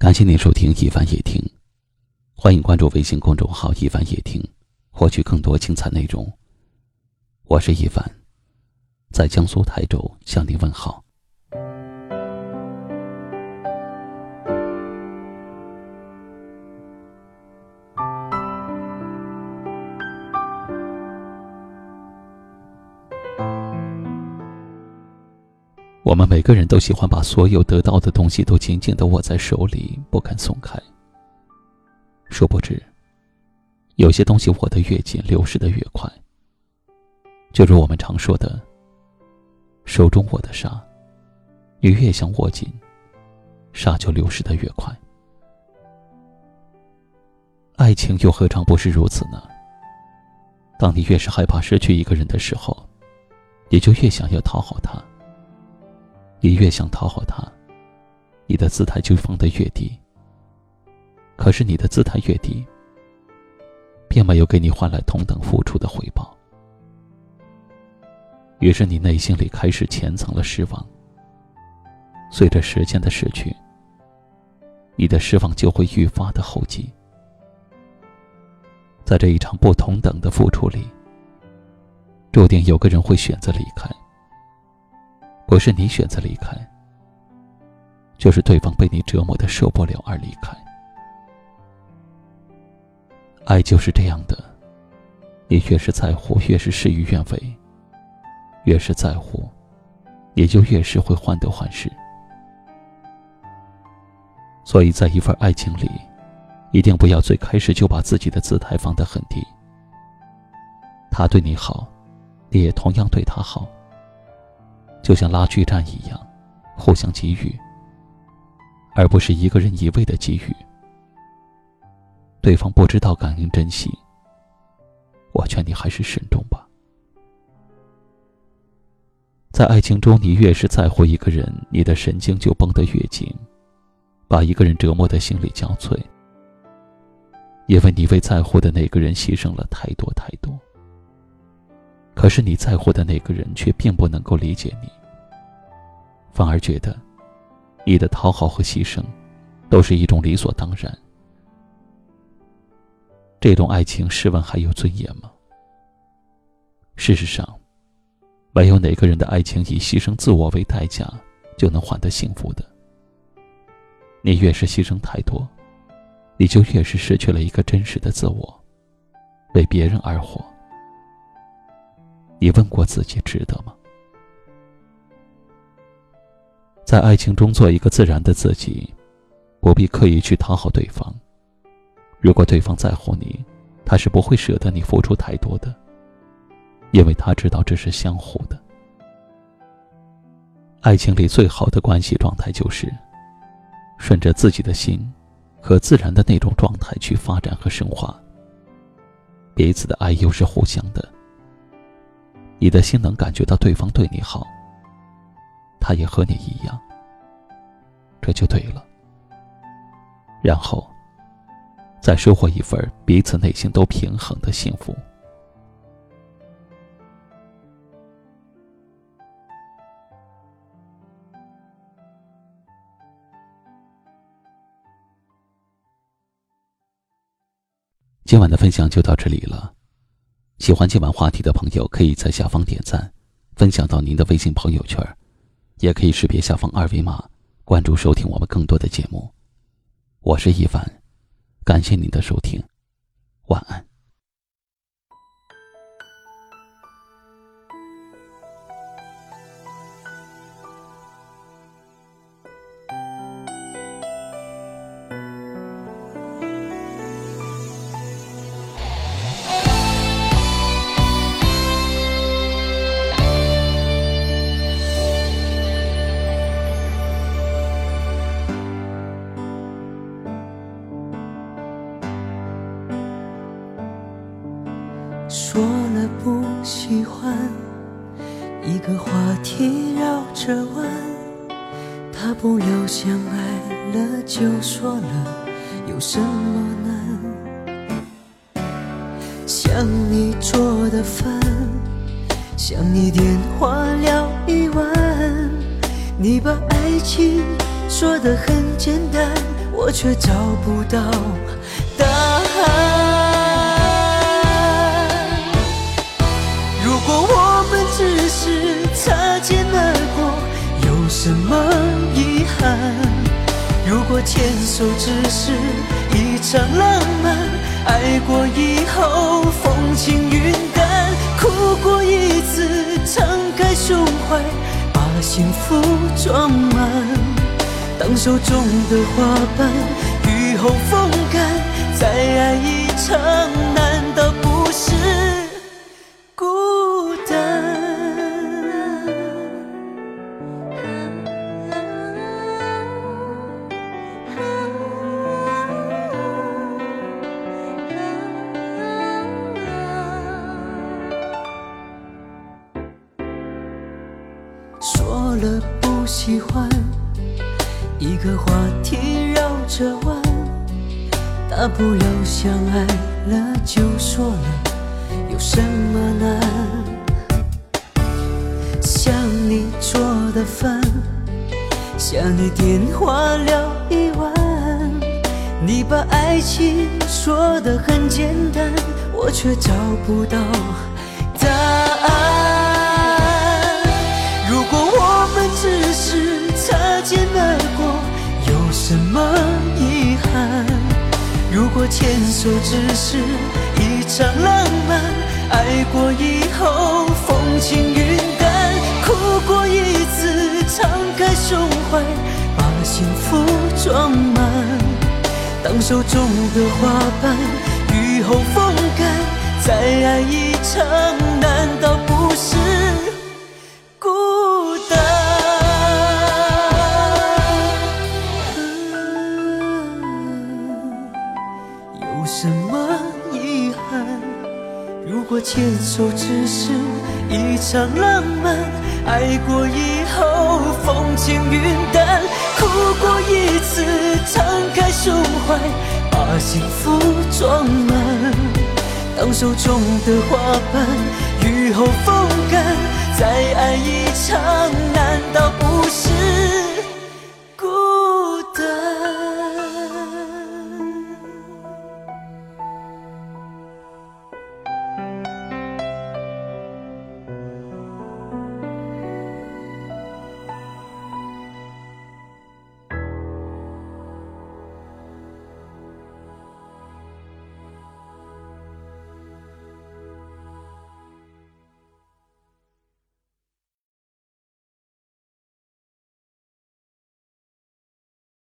感谢您收听一凡夜听，欢迎关注微信公众号一凡夜听，获取更多精彩内容。我是一凡，在江苏台州向您问好。我们每个人都喜欢把所有得到的东西都紧紧的握在手里，不肯松开。殊不知，有些东西握得越紧，流失的越快。就如我们常说的：“手中握的沙，你越想握紧，沙就流失的越快。”爱情又何尝不是如此呢？当你越是害怕失去一个人的时候，你就越想要讨好他。你越想讨好他，你的姿态就放得越低。可是你的姿态越低，并没有给你换来同等付出的回报。于是你内心里开始潜藏了失望。随着时间的逝去，你的失望就会愈发的厚积。在这一场不同等的付出里，注定有个人会选择离开。不是你选择离开，就是对方被你折磨的受不了而离开。爱就是这样的，你越是在乎，越是事与愿违；越是在乎，也就越是会患得患失。所以在一份爱情里，一定不要最开始就把自己的姿态放得很低。他对你好，你也同样对他好。就像拉锯战一样，互相给予，而不是一个人一味的给予。对方不知道感恩珍惜，我劝你还是慎重吧。在爱情中，你越是在乎一个人，你的神经就绷得越紧，把一个人折磨的心力交瘁，因为你为在乎的那个人牺牲了太多太多。可是你在乎的那个人却并不能够理解你，反而觉得你的讨好和牺牲都是一种理所当然。这种爱情，试问还有尊严吗？事实上，没有哪个人的爱情以牺牲自我为代价就能换得幸福的。你越是牺牲太多，你就越是失去了一个真实的自我，为别人而活。你问过自己值得吗？在爱情中做一个自然的自己，不必刻意去讨好对方。如果对方在乎你，他是不会舍得你付出太多的，因为他知道这是相互的。爱情里最好的关系状态就是顺着自己的心和自然的那种状态去发展和升华。彼此的爱又是互相的。你的心能感觉到对方对你好，他也和你一样，这就对了。然后，再收获一份彼此内心都平衡的幸福。今晚的分享就到这里了。喜欢今晚话题的朋友，可以在下方点赞，分享到您的微信朋友圈，也可以识别下方二维码关注收听我们更多的节目。我是一凡，感谢您的收听，晚安。说了不喜欢，一个话题绕着弯。他不要相爱了就说了，有什么难？想你做的饭，想你电话聊一晚。你把爱情说得很简单。我却找不到过牵手只是一场浪漫，爱过以后风轻云淡，哭过一次，敞开胸怀，把幸福装满。当手中的花瓣雨后风干，再爱一场难，喜欢。一个话题绕着弯，大不了相爱了就说了，有什么难？想你做的饭，想你电话聊一晚，你把爱情说的很简单，我却找不到肩而过，有什么遗憾？如果牵手只是一场浪漫，爱过以后风轻云淡，哭过一次，敞开胸怀，把幸福装满。当手中的花瓣雨后风干，再爱一场，难道不是什么遗憾？如果牵手只是一场浪漫，爱过以后风轻云淡，哭过一次，敞开胸怀，把幸福装满。当手中的花瓣雨后风干，再爱一场，难道不是？